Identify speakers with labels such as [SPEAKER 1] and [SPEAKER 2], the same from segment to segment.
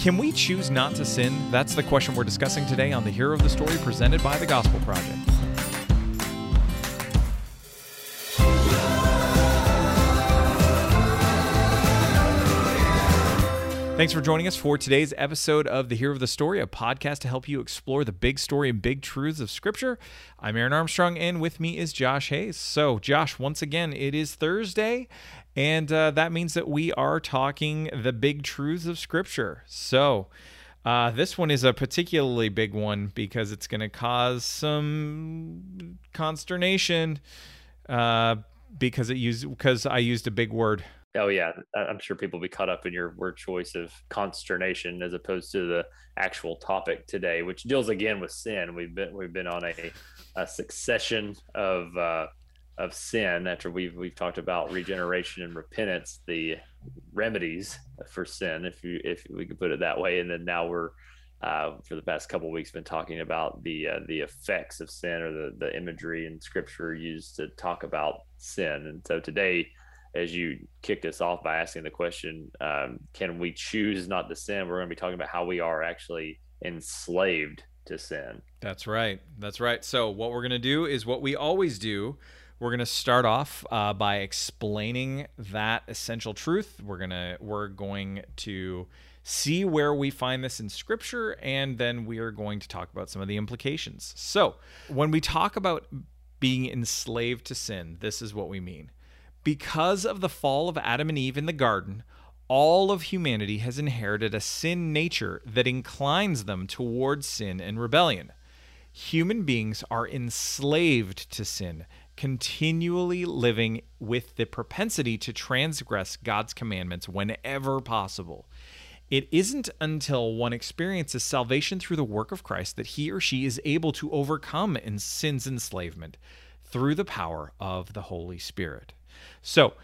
[SPEAKER 1] Can we choose not to sin? That's the question we're discussing today on the Hero of the Story presented by the Gospel Project. Thanks for joining us for today's episode of The Hero of the Story, a podcast to help you explore the big story and big truths of Scripture. I'm Aaron Armstrong, and with me is Josh Hayes. So, Josh, once again, it is Thursday, and uh, that means that we are talking the big truths of Scripture. So, uh, this one is a particularly big one because it's going to cause some consternation uh, because it used because I used a big word
[SPEAKER 2] Oh yeah, I'm sure people will be caught up in your word choice of consternation as opposed to the actual topic today, which deals again with sin. We've been we've been on a, a succession of uh, of sin after we've we've talked about regeneration and repentance, the remedies for sin, if you if we could put it that way, and then now we're uh, for the past couple weeks been talking about the uh, the effects of sin or the the imagery in Scripture used to talk about sin, and so today as you kicked us off by asking the question, um, can we choose not to sin? We're going to be talking about how we are actually enslaved to sin.
[SPEAKER 1] That's right. That's right. So, what we're going to do is what we always do. We're going to start off uh, by explaining that essential truth. We're going to we're going to see where we find this in scripture and then we are going to talk about some of the implications. So, when we talk about being enslaved to sin, this is what we mean. Because of the fall of Adam and Eve in the garden, all of humanity has inherited a sin nature that inclines them towards sin and rebellion. Human beings are enslaved to sin, continually living with the propensity to transgress God's commandments whenever possible. It isn't until one experiences salvation through the work of Christ that he or she is able to overcome in sin's enslavement through the power of the Holy Spirit. So,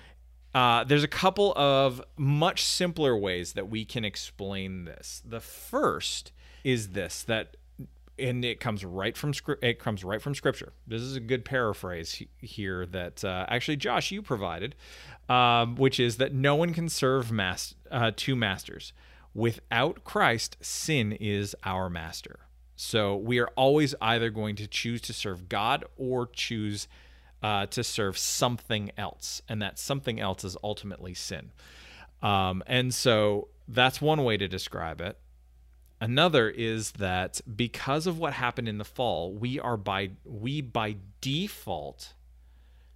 [SPEAKER 1] uh, there's a couple of much simpler ways that we can explain this. The first is this that and it comes right from script it comes right from scripture this is a good paraphrase here that uh, actually josh you provided um, which is that no one can serve mas- uh, two masters without christ sin is our master so we are always either going to choose to serve god or choose uh, to serve something else, and that something else is ultimately sin. Um, and so that's one way to describe it. Another is that because of what happened in the fall, we are by we by default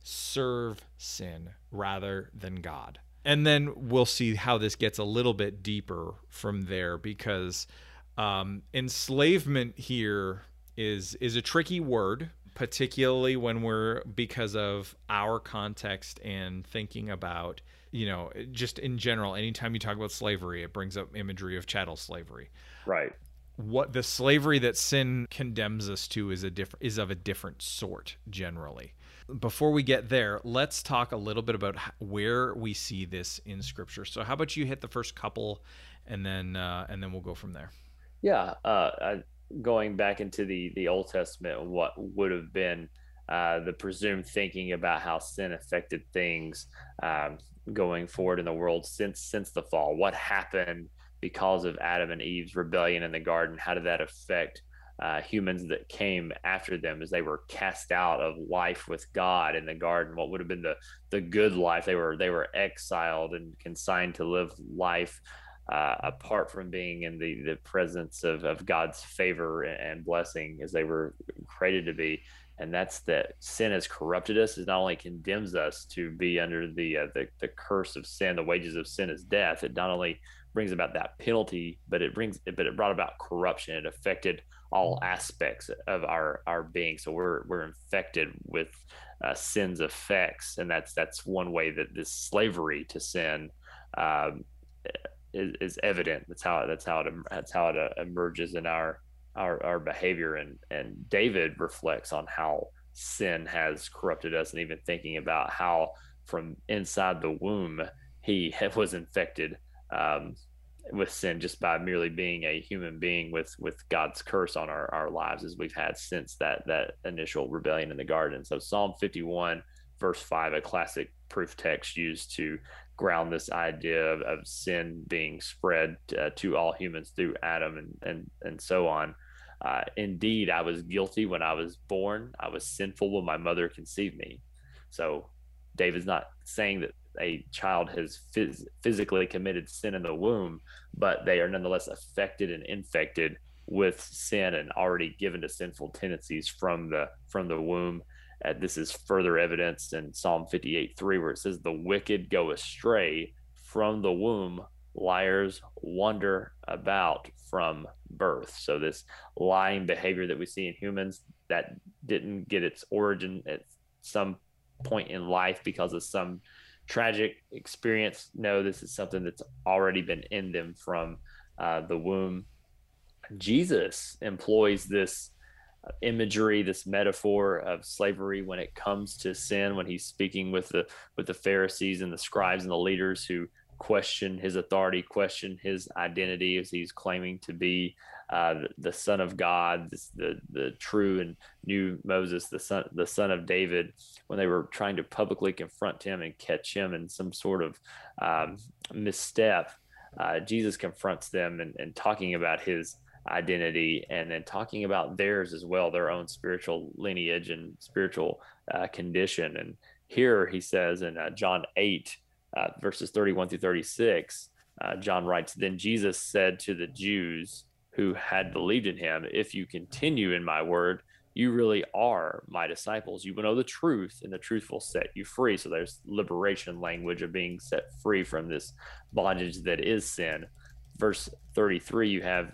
[SPEAKER 1] serve sin rather than God. And then we'll see how this gets a little bit deeper from there because um, enslavement here is is a tricky word particularly when we're because of our context and thinking about you know just in general anytime you talk about slavery it brings up imagery of chattel slavery
[SPEAKER 2] right.
[SPEAKER 1] what the slavery that sin condemns us to is a different is of a different sort generally. Before we get there let's talk a little bit about where we see this in scripture. So how about you hit the first couple and then uh, and then we'll go from there.
[SPEAKER 2] Yeah uh, going back into the the Old Testament, what would have been uh, the presumed thinking about how sin affected things um, going forward in the world since since the fall. What happened because of Adam and Eve's rebellion in the garden? How did that affect uh, humans that came after them as they were cast out of life with God in the garden? What would have been the the good life? They were they were exiled and consigned to live life uh, apart from being in the, the presence of, of God's favor and blessing as they were created to be. And that's that sin has corrupted us. It not only condemns us to be under the, uh, the the curse of sin, the wages of sin is death. It not only brings about that penalty, but it brings but it brought about corruption. It affected all aspects of our our being. So we're we're infected with uh, sin's effects, and that's that's one way that this slavery to sin um, is, is evident. That's how that's how it that's how it uh, emerges in our our our behavior. And and David reflects on how sin has corrupted us, and even thinking about how from inside the womb he was infected um, with sin just by merely being a human being with with God's curse on our, our lives as we've had since that that initial rebellion in the garden. So Psalm 51 verse 5 a classic proof text used to ground this idea of, of sin being spread uh, to all humans through Adam and and and so on. Uh, indeed, I was guilty when I was born. I was sinful when my mother conceived me. So, David's not saying that a child has phys- physically committed sin in the womb, but they are nonetheless affected and infected with sin and already given to sinful tendencies from the from the womb. Uh, this is further evidenced in Psalm 58 3, where it says, The wicked go astray from the womb, liars wander about from birth. So, this lying behavior that we see in humans that didn't get its origin at some point in life because of some tragic experience. No, this is something that's already been in them from uh, the womb. Jesus employs this imagery, this metaphor of slavery when it comes to sin, when he's speaking with the with the Pharisees and the scribes and the leaders who question his authority, question his identity as he's claiming to be uh, the, Son of God, the the true and new Moses, the son the son of David, when they were trying to publicly confront him and catch him in some sort of um, misstep. Uh, Jesus confronts them and, and talking about his identity and then talking about theirs as well, their own spiritual lineage and spiritual uh, condition. And here he says in uh, John 8, uh, verses 31 through 36, uh, John writes, Then Jesus said to the Jews who had believed in him, If you continue in my word, you really are my disciples. You will know the truth, and the truth will set you free. So there's liberation language of being set free from this bondage that is sin. Verse 33, you have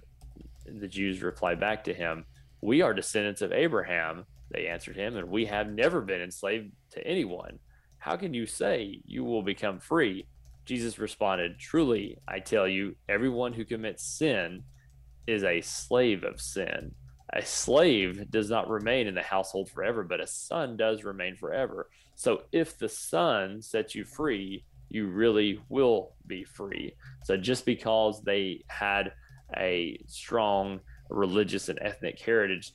[SPEAKER 2] the Jews reply back to him, We are descendants of Abraham. They answered him, and we have never been enslaved to anyone. How can you say you will become free? Jesus responded, Truly, I tell you, everyone who commits sin is a slave of sin. A slave does not remain in the household forever, but a son does remain forever. So if the son sets you free, you really will be free. So just because they had a strong religious and ethnic heritage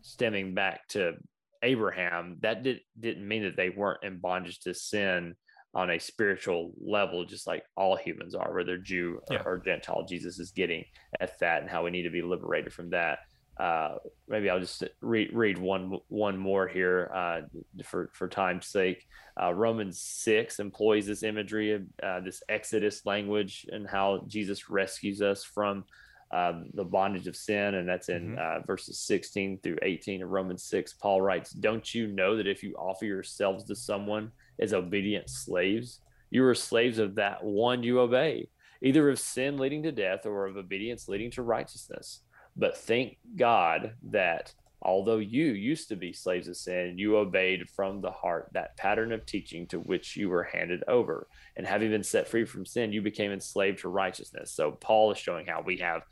[SPEAKER 2] stemming back to Abraham, that did, didn't mean that they weren't in bondage to sin on a spiritual level, just like all humans are, whether Jew or, yeah. or Gentile. Jesus is getting at that and how we need to be liberated from that. Uh, maybe I'll just read read one one more here uh, for for time's sake. Uh, Romans six employs this imagery of uh, this Exodus language and how Jesus rescues us from uh, the bondage of sin, and that's in mm-hmm. uh, verses 16 through 18 of Romans 6. Paul writes, Don't you know that if you offer yourselves to someone as obedient slaves, you are slaves of that one you obey, either of sin leading to death or of obedience leading to righteousness? But thank God that although you used to be slaves of sin, you obeyed from the heart that pattern of teaching to which you were handed over. And having been set free from sin, you became enslaved to righteousness. So Paul is showing how we have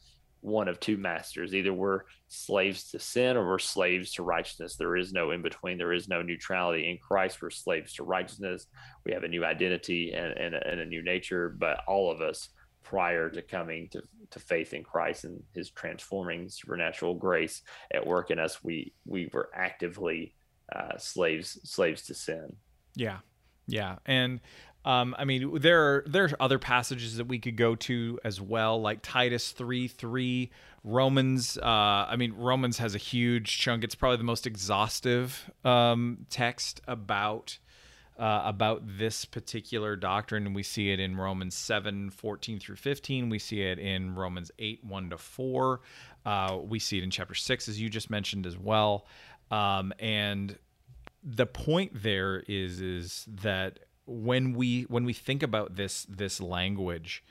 [SPEAKER 2] one of two masters. Either we're slaves to sin or we're slaves to righteousness. There is no in between. There is no neutrality. In Christ, we're slaves to righteousness. We have a new identity and, and, a, and a new nature, but all of us prior to coming to, to faith in Christ and his transforming supernatural grace at work in us, we, we were actively uh, slaves, slaves to sin.
[SPEAKER 1] Yeah. Yeah. And um, I mean, there are there are other passages that we could go to as well, like Titus three three, Romans. Uh, I mean, Romans has a huge chunk. It's probably the most exhaustive um, text about uh, about this particular doctrine, and we see it in Romans seven fourteen through fifteen. We see it in Romans eight one to four. Uh, we see it in chapter six, as you just mentioned as well. Um, and the point there is is that when we when we think about this this language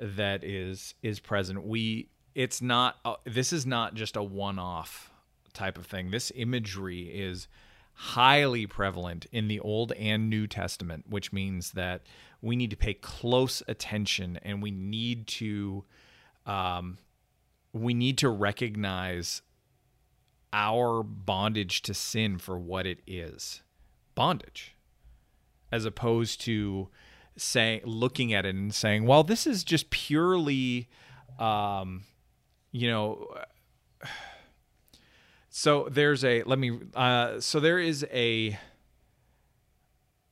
[SPEAKER 1] that is is present we it's not uh, this is not just a one-off type of thing. This imagery is highly prevalent in the old and new testament which means that we need to pay close attention and we need to um, we need to recognize our bondage to sin for what it is. Bondage as opposed to saying looking at it and saying, "Well, this is just purely, um, you know." So there's a let me. Uh, so there is a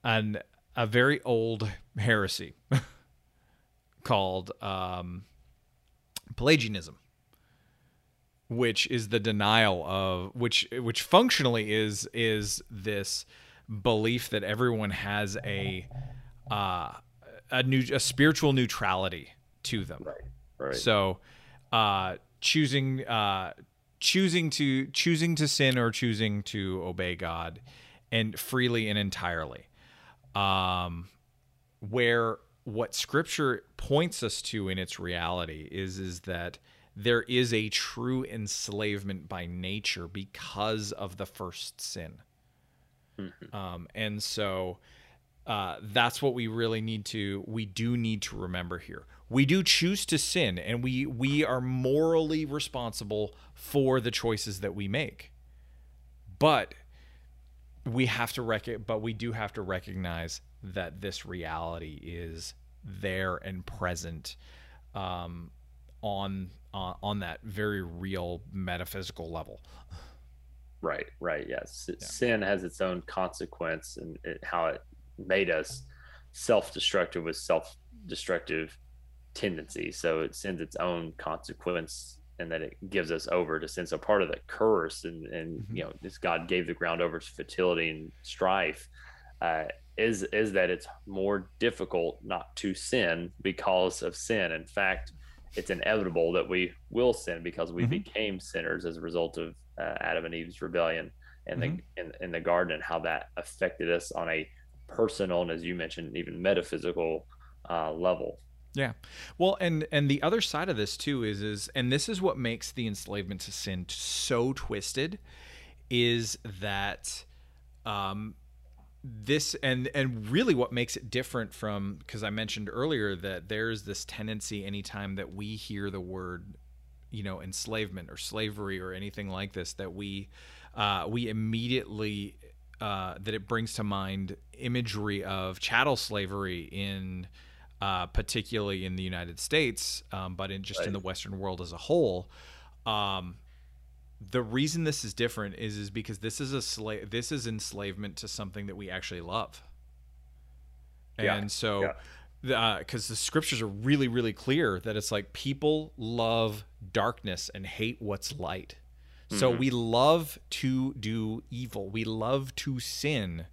[SPEAKER 1] an a very old heresy called um, Pelagianism, which is the denial of which which functionally is is this belief that everyone has a uh, a new a spiritual neutrality to them.
[SPEAKER 2] Right. Right.
[SPEAKER 1] So, uh, choosing uh, choosing to choosing to sin or choosing to obey God, and freely and entirely. Um, where what Scripture points us to in its reality is is that there is a true enslavement by nature because of the first sin. Mm-hmm. Um, and so uh, that's what we really need to we do need to remember here. We do choose to sin and we we are morally responsible for the choices that we make. But we have to rec- but we do have to recognize that this reality is there and present um, on uh, on that very real metaphysical level
[SPEAKER 2] right right yes yeah. sin has its own consequence and it, how it made us self-destructive with self-destructive tendencies. So it sends its own consequence and that it gives us over to sin. So part of the curse and, and mm-hmm. you know, this God gave the ground over to fertility and strife uh, is, is that it's more difficult not to sin because of sin. In fact, it's inevitable that we will sin because we mm-hmm. became sinners as a result of uh, Adam and Eve's rebellion in mm-hmm. the in, in the garden and how that affected us on a personal and as you mentioned even metaphysical uh, level
[SPEAKER 1] yeah well and and the other side of this too is is and this is what makes the enslavement to sin so twisted is that um this and and really what makes it different from because i mentioned earlier that there's this tendency anytime that we hear the word you know enslavement or slavery or anything like this that we uh, we immediately uh, that it brings to mind imagery of chattel slavery in uh, particularly in the United States, um, but in just right. in the Western world as a whole. Um, the reason this is different is is because this is a slave. This is enslavement to something that we actually love. Yeah. And so, because uh, the scriptures are really, really clear that it's like people love darkness and hate what's light. So mm-hmm. we love to do evil. We love to sin.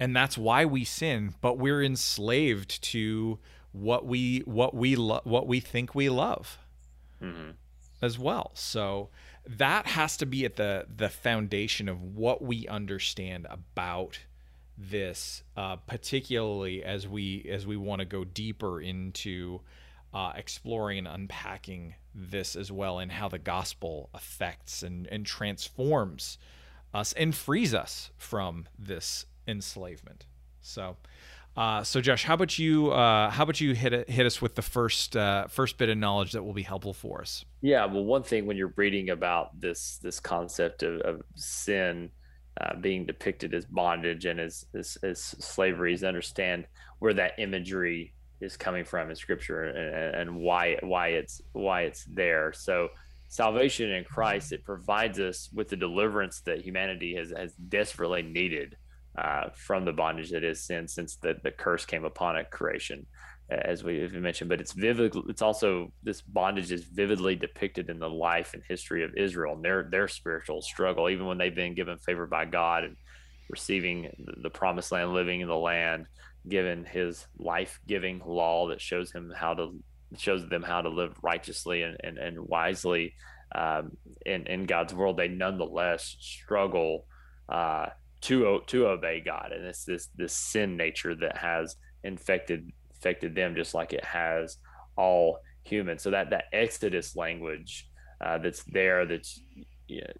[SPEAKER 1] And that's why we sin, but we're enslaved to what we what we lo- what we think we love. Mm-hmm. As well. So that has to be at the the foundation of what we understand about this uh, particularly as we as we want to go deeper into uh, exploring and unpacking this as well and how the gospel affects and, and transforms us and frees us from this enslavement. So, uh, so Josh, how about you? Uh, how about you hit hit us with the first uh, first bit of knowledge that will be helpful for us?
[SPEAKER 2] Yeah, well, one thing when you're reading about this this concept of, of sin uh, being depicted as bondage and as, as, as slavery, is understand where that imagery is coming from in scripture and, and why why it's why it's there. So salvation in christ it provides us with the deliverance that humanity has has desperately needed uh, from the bondage that is sin since the, the curse came upon a creation as we mentioned but it's vivid it's also this bondage is vividly depicted in the life and history of israel and their their spiritual struggle even when they've been given favor by god and receiving the promised land living in the land given his life-giving law that shows him how to shows them how to live righteously and, and, and wisely um, in, in God's world, they nonetheless struggle uh, to to obey God, and it's this this sin nature that has infected infected them just like it has all humans. So that that Exodus language uh, that's there, that's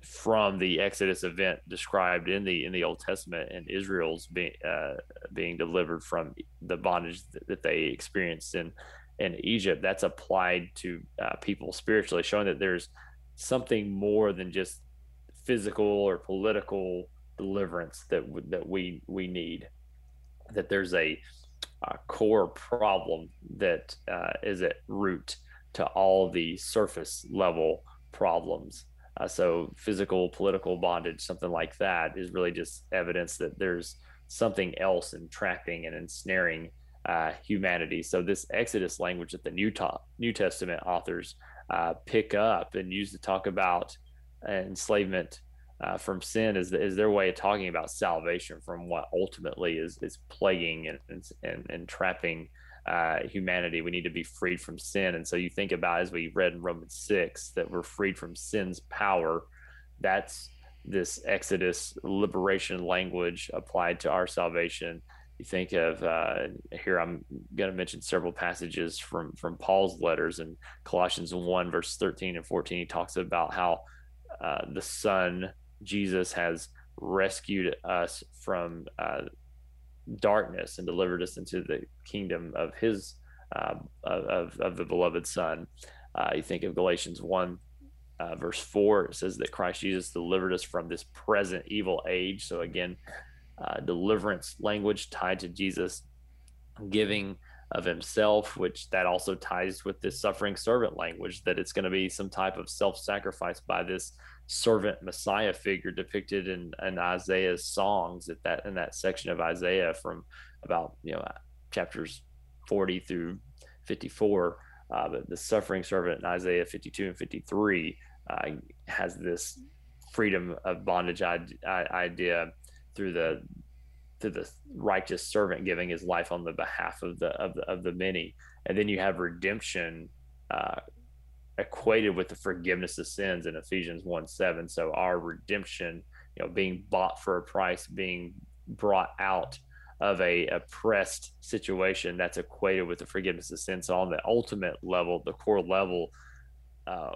[SPEAKER 2] from the Exodus event described in the in the Old Testament and Israel's being uh, being delivered from the bondage that, that, they experienced in in Egypt. That's applied to uh, people spiritually, showing that there's something more than just physical or political deliverance that that we we need. That there's a, a core problem that uh, is at root to all the surface level problems uh, so physical, political bondage, something like that, is really just evidence that there's something else entrapping and ensnaring uh, humanity. So this Exodus language that the New, Ta- New Testament authors uh, pick up and use to talk about enslavement uh, from sin is, is their way of talking about salvation from what ultimately is, is plaguing and, and, and trapping uh, humanity. We need to be freed from sin. And so you think about, as we read in Romans 6, that we're freed from sin's power. That's this Exodus liberation language applied to our salvation. You think of uh, here. I'm going to mention several passages from from Paul's letters in Colossians one verse thirteen and fourteen. He talks about how uh, the Son Jesus has rescued us from uh, darkness and delivered us into the kingdom of His uh, of of the beloved Son. Uh, you think of Galatians one uh, verse 4 it says that christ jesus delivered us from this present evil age so again uh, deliverance language tied to jesus giving of himself which that also ties with this suffering servant language that it's going to be some type of self-sacrifice by this servant messiah figure depicted in, in isaiah's songs at that in that section of isaiah from about you know chapters 40 through 54 uh, but the suffering servant in Isaiah 52 and 53 uh, has this freedom of bondage idea through the through the righteous servant giving his life on the behalf of the of the, of the many, and then you have redemption uh, equated with the forgiveness of sins in Ephesians 1 7. So our redemption, you know, being bought for a price, being brought out of a oppressed situation that's equated with the forgiveness of sins. So on the ultimate level, the core level, uh,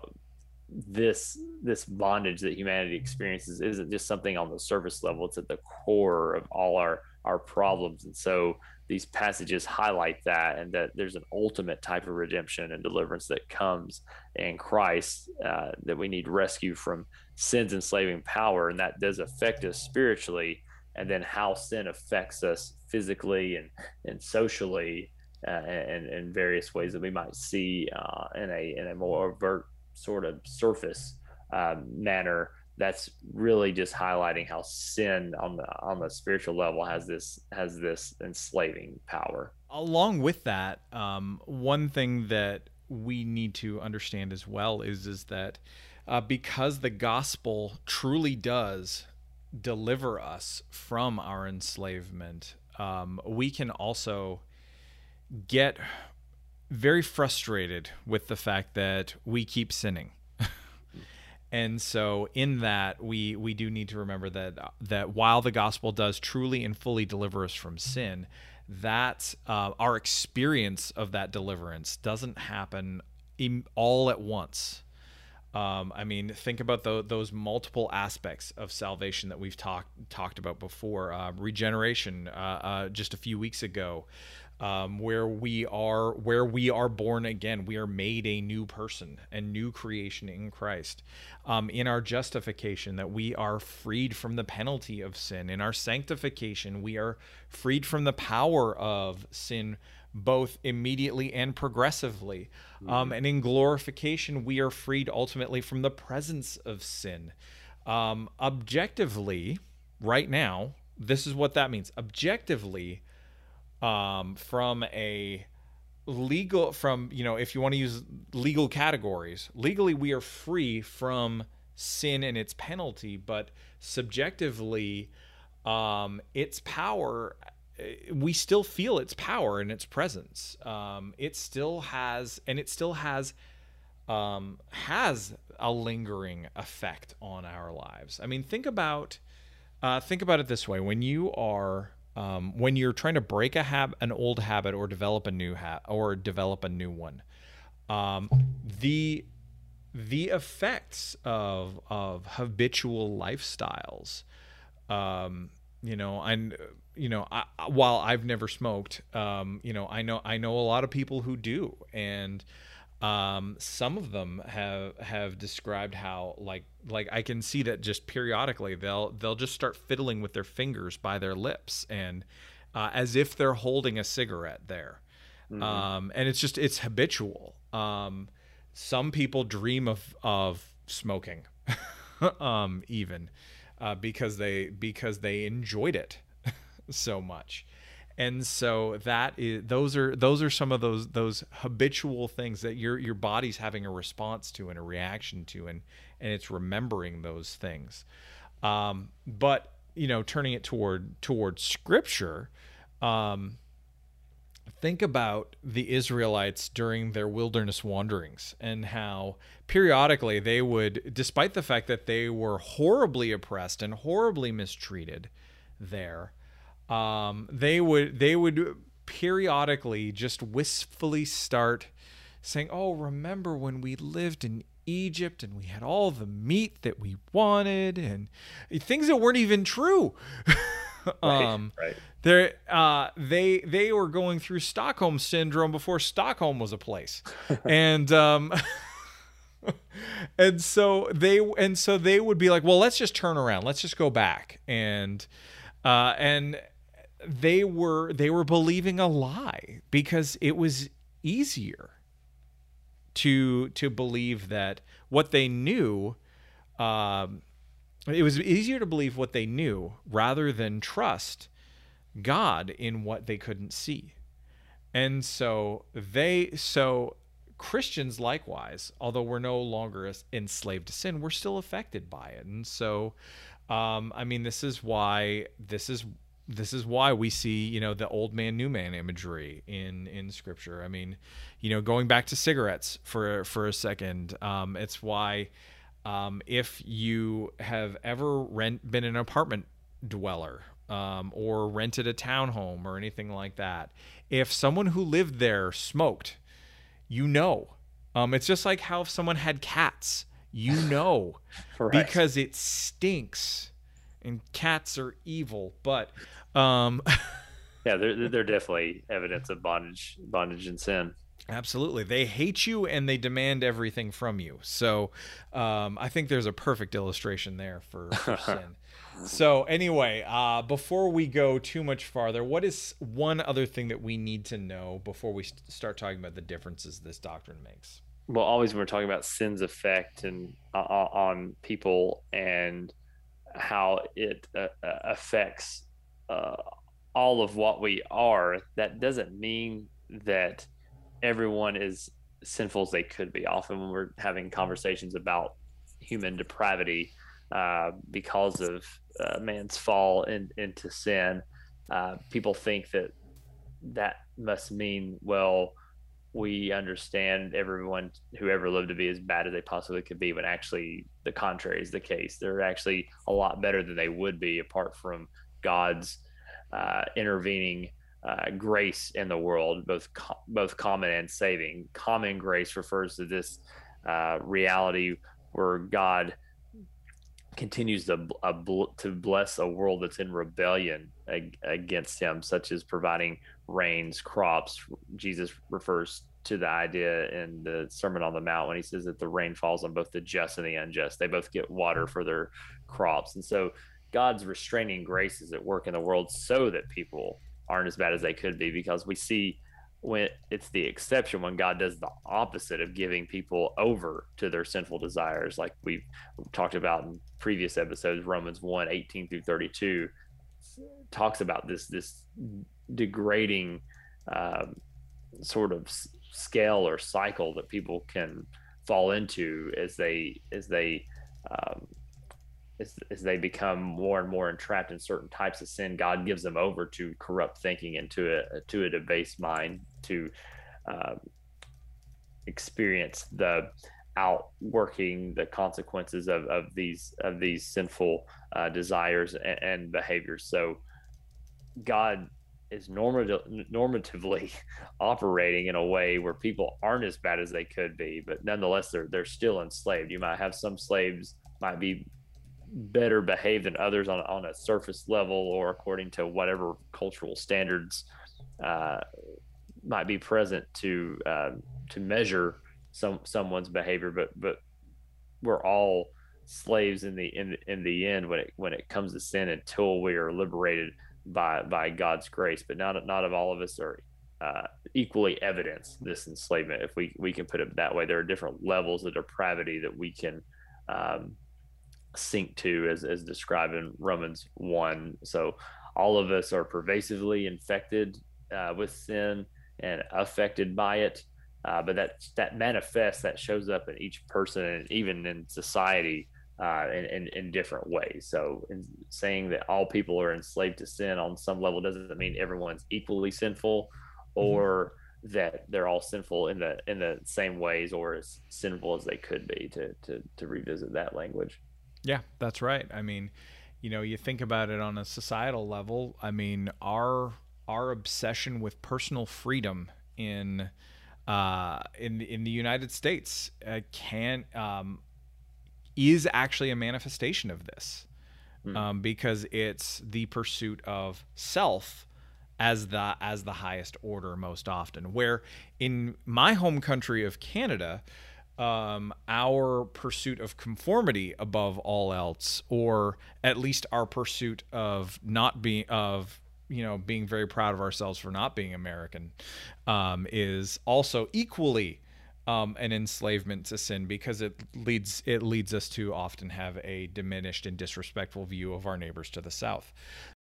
[SPEAKER 2] this this bondage that humanity experiences isn't just something on the surface level it's at the core of all our our problems and so these passages highlight that and that there's an ultimate type of redemption and deliverance that comes in christ uh, that we need rescue from sin's enslaving power. And that does affect us spiritually and then how sin affects us physically and and socially uh, and in various ways that we might see uh, in a in a more overt sort of surface um, manner that's really just highlighting how sin on the on the spiritual level has this has this enslaving power
[SPEAKER 1] along with that um, one thing that we need to understand as well is is that uh, because the gospel truly does deliver us from our enslavement um, we can also get very frustrated with the fact that we keep sinning. And so in that we we do need to remember that that while the gospel does truly and fully deliver us from sin, that uh, our experience of that deliverance doesn't happen all at once. Um, I mean, think about the, those multiple aspects of salvation that we've talked talked about before. Uh, regeneration, uh, uh, just a few weeks ago, um, where we are where we are born again. We are made a new person a new creation in christ um, in our justification that we are freed from the penalty of sin. In our sanctification we are freed from the power of sin both immediately and progressively. Mm-hmm. um, and in glorification we are freed ultimately from the presence of sin. Um, objectively right now this is what that means. Objectively um, from a legal from you know if you want to use legal categories legally we are free from sin and its penalty but subjectively um, its power eh, we still feel its power and its presence. Um, it still has and it still has um, has a lingering effect on our lives. I mean think about uh, think about it this way. When you are um, when you're trying to break a hab- an old habit or develop a new ha- or develop a new one. Um, the the effects of of habitual lifestyles um, you know and you know I, while I've never smoked um, you know I know I know a lot of people who do. And um, some of them have have described how like like I can see that just periodically they'll they'll just start fiddling with their fingers by their lips and uh, as if they're holding a cigarette there, mm-hmm. um, and it's just it's habitual. Um, some people dream of of smoking, um, even uh, because they because they enjoyed it so much and so that is those are those are some of those those habitual things that your your body's having a response to and a reaction to and and it's remembering those things. Um, but you know turning it toward toward scripture um, think about the Israelites during their wilderness wanderings and how periodically they would, despite the fact that they were horribly oppressed and horribly mistreated there, um, they would they would periodically just wistfully start saying, "Oh, remember when we lived in Egypt and we had all the meat that we wanted and things that weren't even true."
[SPEAKER 2] um, right.
[SPEAKER 1] They uh, they they were going through Stockholm syndrome before Stockholm was a place, and um, and so they and so they would be like, well, let's just turn around, let's just go back, and uh, and they were they were believing a lie because it was easier to to believe that what they knew. Um, it was easier to believe what they knew rather than trust God in what they couldn't see. And so they so Christians likewise, although we're no longer enslaved to sin, we're still affected by it. And so um, I mean this is why this is this is why we see you know the old man new man imagery in in scripture i mean you know going back to cigarettes for for a second um, it's why um, if you have ever rent been an apartment dweller um, or rented a townhome or anything like that, if someone who lived there smoked, you know. Um, it's just like how if someone had cats, you know, because it stinks, and cats are evil. But um,
[SPEAKER 2] yeah, they're they're definitely evidence of bondage, bondage and sin.
[SPEAKER 1] Absolutely. They hate you and they demand everything from you. So um, I think there's a perfect illustration there for, for sin. So, anyway, uh, before we go too much farther, what is one other thing that we need to know before we st- start talking about the differences this doctrine makes?
[SPEAKER 2] Well, always when we're talking about sin's effect and uh, on people and how it uh, uh affects uh, all of what we are, that doesn't mean that everyone is sinful as they could be. Often when we're having conversations about human depravity uh, because of uh, man's fall in, into sin, uh, people think that that must mean, well, we understand everyone who ever lived to be as bad as they possibly could be, but actually the contrary is the case. They're actually a lot better than they would be apart from God's uh, intervening uh, grace in the world, both co- both common and saving. Common grace refers to this uh, reality where God continues to to bless a world that's in rebellion ag- against Him, such as providing rains, crops. Jesus refers to the idea in the Sermon on the Mount when he says that the rain falls on both the just and the unjust. They both get water for their crops, and so God's restraining grace is at work in the world so that people aren't as bad as they could be because we see when it's the exception when God does the opposite of giving people over to their sinful desires, like we've talked about in previous episodes, Romans 1 18 through 32 talks about this this degrading um, sort of scale or cycle that people can fall into as they as they um, as, as they become more and more entrapped in certain types of sin, God gives them over to corrupt thinking and to a to a debased mind to uh, experience the outworking the consequences of, of these of these sinful uh, desires and, and, behaviors. So God is normative, normatively operating in a way where people aren't as bad as they could be, but nonetheless they're they're still enslaved. You might have some slaves might be better behaved than others on, on a surface level or according to whatever cultural standards uh, might be present to uh, to measure some someone's behavior. But but we're all slaves in the in in the end when it when it comes to sin until we are liberated by by God's grace. But not not of all of us are uh, equally evidence this enslavement if we we can put it that way. There are different levels of depravity that we can um, sink to as, as described in Romans 1. So all of us are pervasively infected uh, with sin and affected by it. Uh, but that that manifests, that shows up in each person and even in society uh, in, in, in different ways. So, in saying that all people are enslaved to sin on some level doesn't mean everyone's equally sinful, mm-hmm. or mm-hmm. that they're all sinful in the in the same ways or as sinful as they could be. To to to revisit that language.
[SPEAKER 1] Yeah, that's right. I mean, you know, you think about it on a societal level. I mean, our our obsession with personal freedom in uh, in in the United States uh, can um, is actually a manifestation of this, mm. um, because it's the pursuit of self as the as the highest order most often. Where in my home country of Canada, um, our pursuit of conformity above all else, or at least our pursuit of not being of you know being very proud of ourselves for not being American, um, is also equally um, an enslavement to sin because it leads it leads us to often have a diminished and disrespectful view of our neighbors to the south.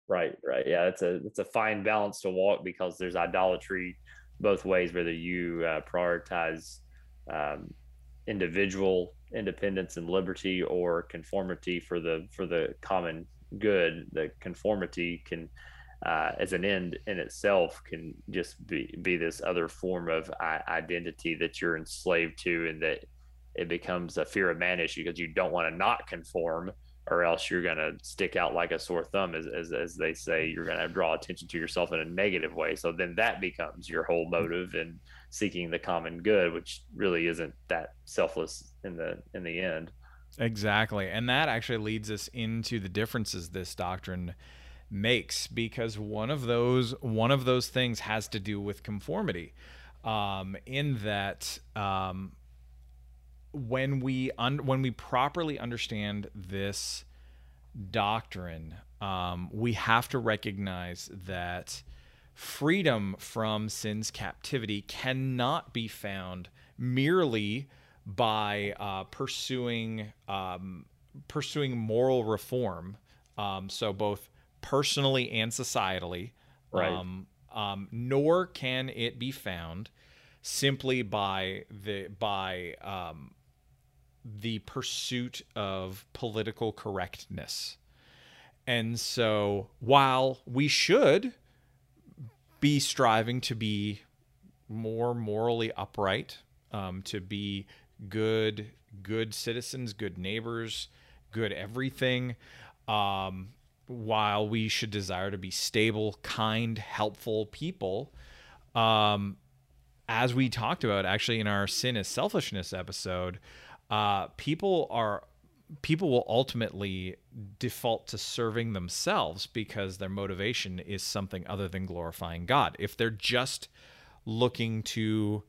[SPEAKER 2] Right, right, yeah, it's a it's a fine balance to walk because there's idolatry both ways. Whether you uh, prioritize um, individual independence and liberty or conformity for the for the common good the conformity can uh, as an end in itself can just be be this other form of identity that you're enslaved to and that it becomes a fear of man issue because you don't want to not conform or else you're going to stick out like a sore thumb as, as, as they say. You're going to draw attention to yourself in a negative way. So then that becomes your whole motive in seeking the common good which really isn't that selfless in the in the end.
[SPEAKER 1] Exactly. And that actually leads us into the differences this doctrine makes because one of those one of those things has to do with conformity um, in that um, when we un- when we properly understand this doctrine, um, we have to recognize that freedom from sin's captivity cannot be found merely by uh, pursuing um, pursuing moral reform. Um, so both personally and societally,
[SPEAKER 2] right? Um,
[SPEAKER 1] um, nor can it be found simply by the by um, the pursuit of political correctness. And so while we should be striving to be more morally upright, um, to be good, good citizens, good neighbors, good everything, um, while we should desire to be stable, kind, helpful people, um, as we talked about actually in our sin is selfishness episode, uh, people are people will ultimately default to serving themselves because their motivation is something other than glorifying God. If they're just looking to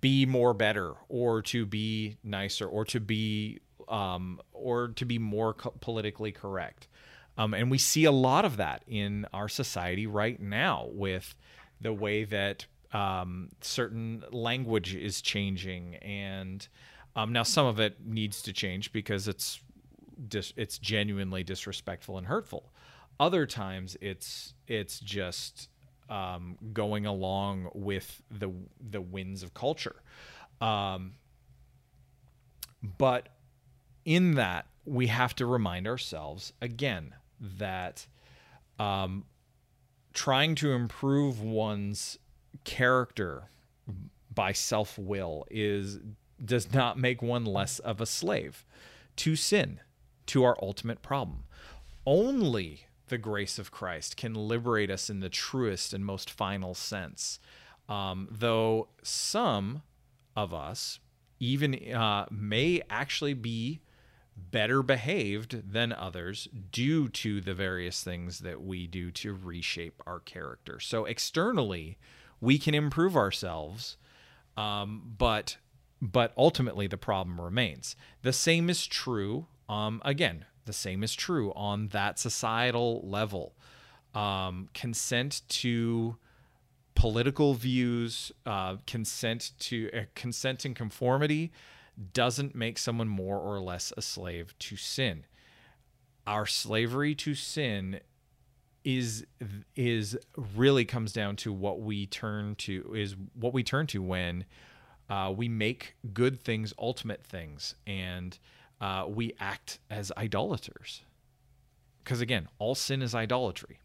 [SPEAKER 1] be more better or to be nicer or to be um, or to be more co- politically correct. Um, and we see a lot of that in our society right now with the way that um, certain language is changing and um, now, some of it needs to change because it's dis- it's genuinely disrespectful and hurtful. Other times, it's it's just um, going along with the the winds of culture. Um, but in that, we have to remind ourselves again that um, trying to improve one's character by self will is does not make one less of a slave to sin, to our ultimate problem. Only the grace of Christ can liberate us in the truest and most final sense. Um, though some of us even uh, may actually be better behaved than others due to the various things that we do to reshape our character. So externally, we can improve ourselves, um, but but ultimately the problem remains. The same is true, um, again, the same is true on that societal level. Um, consent to political views, uh, consent to uh, consent and conformity doesn't make someone more or less a slave to sin. Our slavery to sin is is really comes down to what we turn to is what we turn to when uh, we make good things ultimate things and uh, we act as idolaters because again all sin is idolatry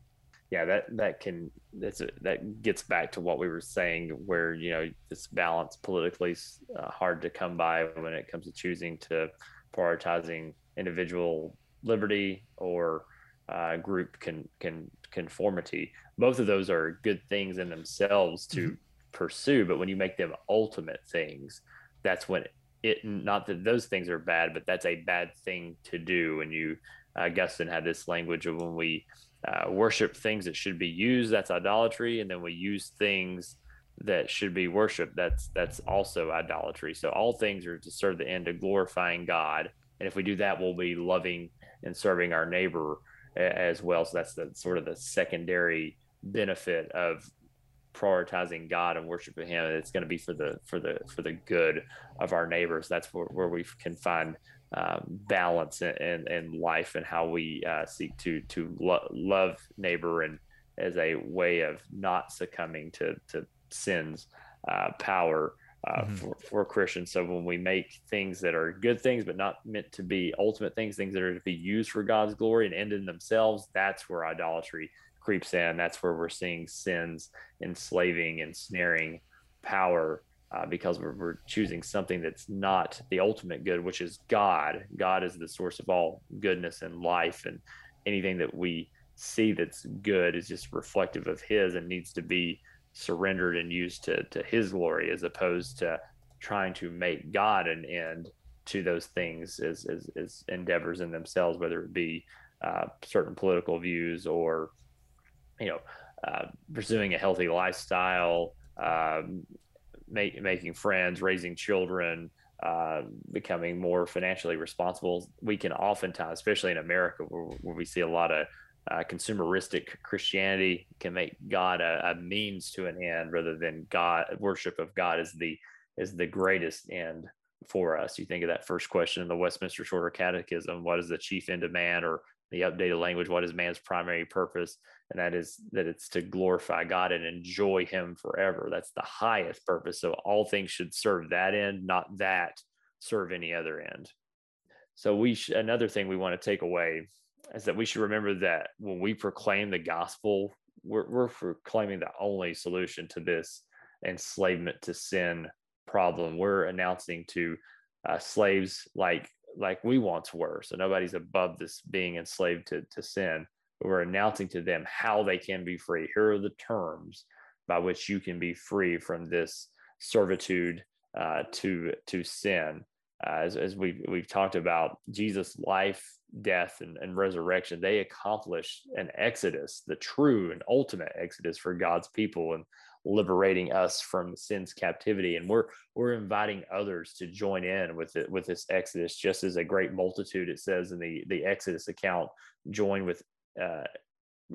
[SPEAKER 2] yeah that that can that's a, that gets back to what we were saying where you know this balance politically is uh, hard to come by when it comes to choosing to prioritizing individual liberty or uh, group can can conformity. Both of those are good things in themselves to mm-hmm. pursue, but when you make them ultimate things, that's when it. It not that those things are bad, but that's a bad thing to do. And you, uh, Augustine had this language of when we uh, worship things that should be used, that's idolatry, and then we use things that should be worshiped. That's that's also idolatry. So all things are to serve the end of glorifying God, and if we do that, we'll be loving and serving our neighbor as well. So that's the sort of the secondary benefit of prioritizing God and worshiping Him. It's going to be for the for the for the good of our neighbors. That's where, where we can find um, balance in, in, life and how we uh, seek to to lo- love neighbor and as a way of not succumbing to to sin's uh, power uh, mm-hmm. for, for Christians. So when we make things that are good things, but not meant to be ultimate things, things that are to be used for God's glory and end in themselves, that's where idolatry creeps in. That's where we're seeing sins enslaving and snaring power uh, because we're, we're, choosing something that's not the ultimate good, which is God. God is the source of all goodness and life, and anything that we see that's good is just reflective of His and needs to be surrendered and used to to his glory as opposed to trying to make God an end to those things as, as, as endeavors in themselves, whether it be uh, certain political views or, you know, uh, pursuing a healthy lifestyle, um, make, making friends, raising children, uh, becoming more financially responsible. We can oftentimes, especially in America, where, where we see a lot of uh, consumeristic Christianity can make God a, a, means to an end rather than God worship of God is the is the greatest end for us. You think of that first question in the Westminster Shorter Catechism: What is the chief end of man? Or the updated language: What is man's primary purpose? And that is that it's to glorify God and enjoy Him forever. That's the highest purpose. So all things should serve that end, not that serve any other end. So we sh- another thing we want to take away is that we should remember that when we proclaim the gospel, we're, we're proclaiming the only solution to this enslavement to sin problem. We're announcing to uh, slaves like like we once were. So nobody's above this being enslaved to, to sin. But we're announcing to them how they can be free. Here are the terms by which you can be free from this servitude uh, to to sin. Uh, as, as we've we've talked about, Jesus' life death and, and resurrection, they accomplish an exodus, the true and ultimate exodus for God's people and liberating us from sin's captivity. And we're we're inviting others to join in with it with this exodus, just as a great multitude, it says in the, the Exodus account, join with uh,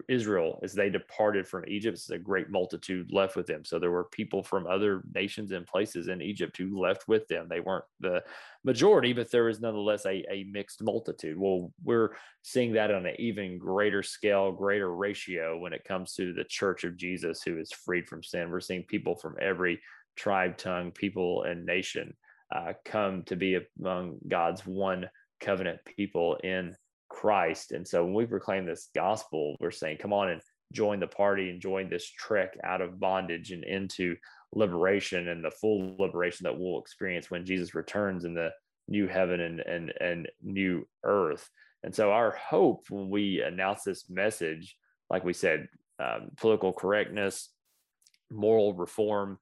[SPEAKER 2] Israel as they departed from Egypt. A great multitude left with them. So there were people from other nations and places in Egypt who left with them. They weren't the majority, but there was nonetheless a, a mixed multitude. Well, we're seeing that on an even greater scale, greater ratio when it comes to the church of Jesus who is freed from sin. We're seeing people from every tribe, tongue, people, and nation uh, come to be among God's one covenant people in Christ. And so when we proclaim this gospel, we're saying, come on and join the party and join this trek out of bondage and into liberation and the full liberation that we'll experience when Jesus returns in the new heaven and, and, and new earth. And so our hope when we announce this message, like we said, um, political correctness, moral reform,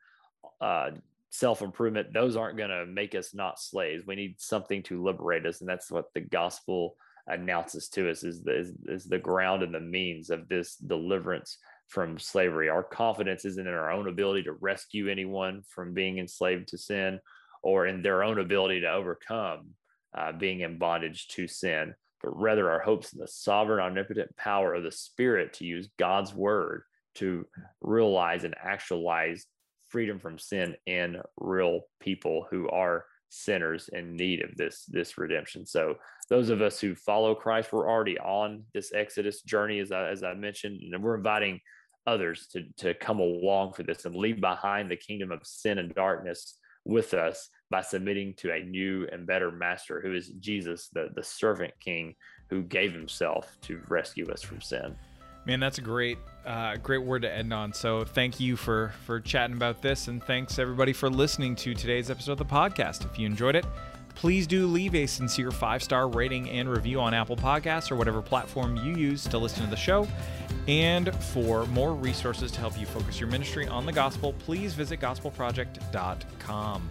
[SPEAKER 2] uh, self improvement, those aren't going to make us not slaves. We need something to liberate us. And that's what the gospel announces to us is the, is, is the ground and the means of this deliverance from slavery. Our confidence isn't in our own ability to rescue anyone from being enslaved to sin or in their own ability to overcome uh, being in bondage to sin, but rather our hopes in the sovereign, omnipotent power of the Spirit to use God's word to realize and actualize freedom from sin in real people who are sinners in need of this this redemption. So those of us who follow Christ, we're already on this Exodus journey, as I, as I mentioned, and we're inviting others to to come along for this and leave behind the kingdom of sin and darkness with us by submitting to a new and better master who is Jesus, the, the servant king who gave himself to rescue us from sin.
[SPEAKER 1] Man, that's a great, uh, great word to end on. So thank you for for chatting about this, and thanks everybody for listening to today's episode of the podcast. If you enjoyed it, please do leave a sincere five star rating and review on Apple Podcasts or whatever platform you use to listen to the show. And for more resources to help you focus your ministry on the gospel, please visit gospelproject.com.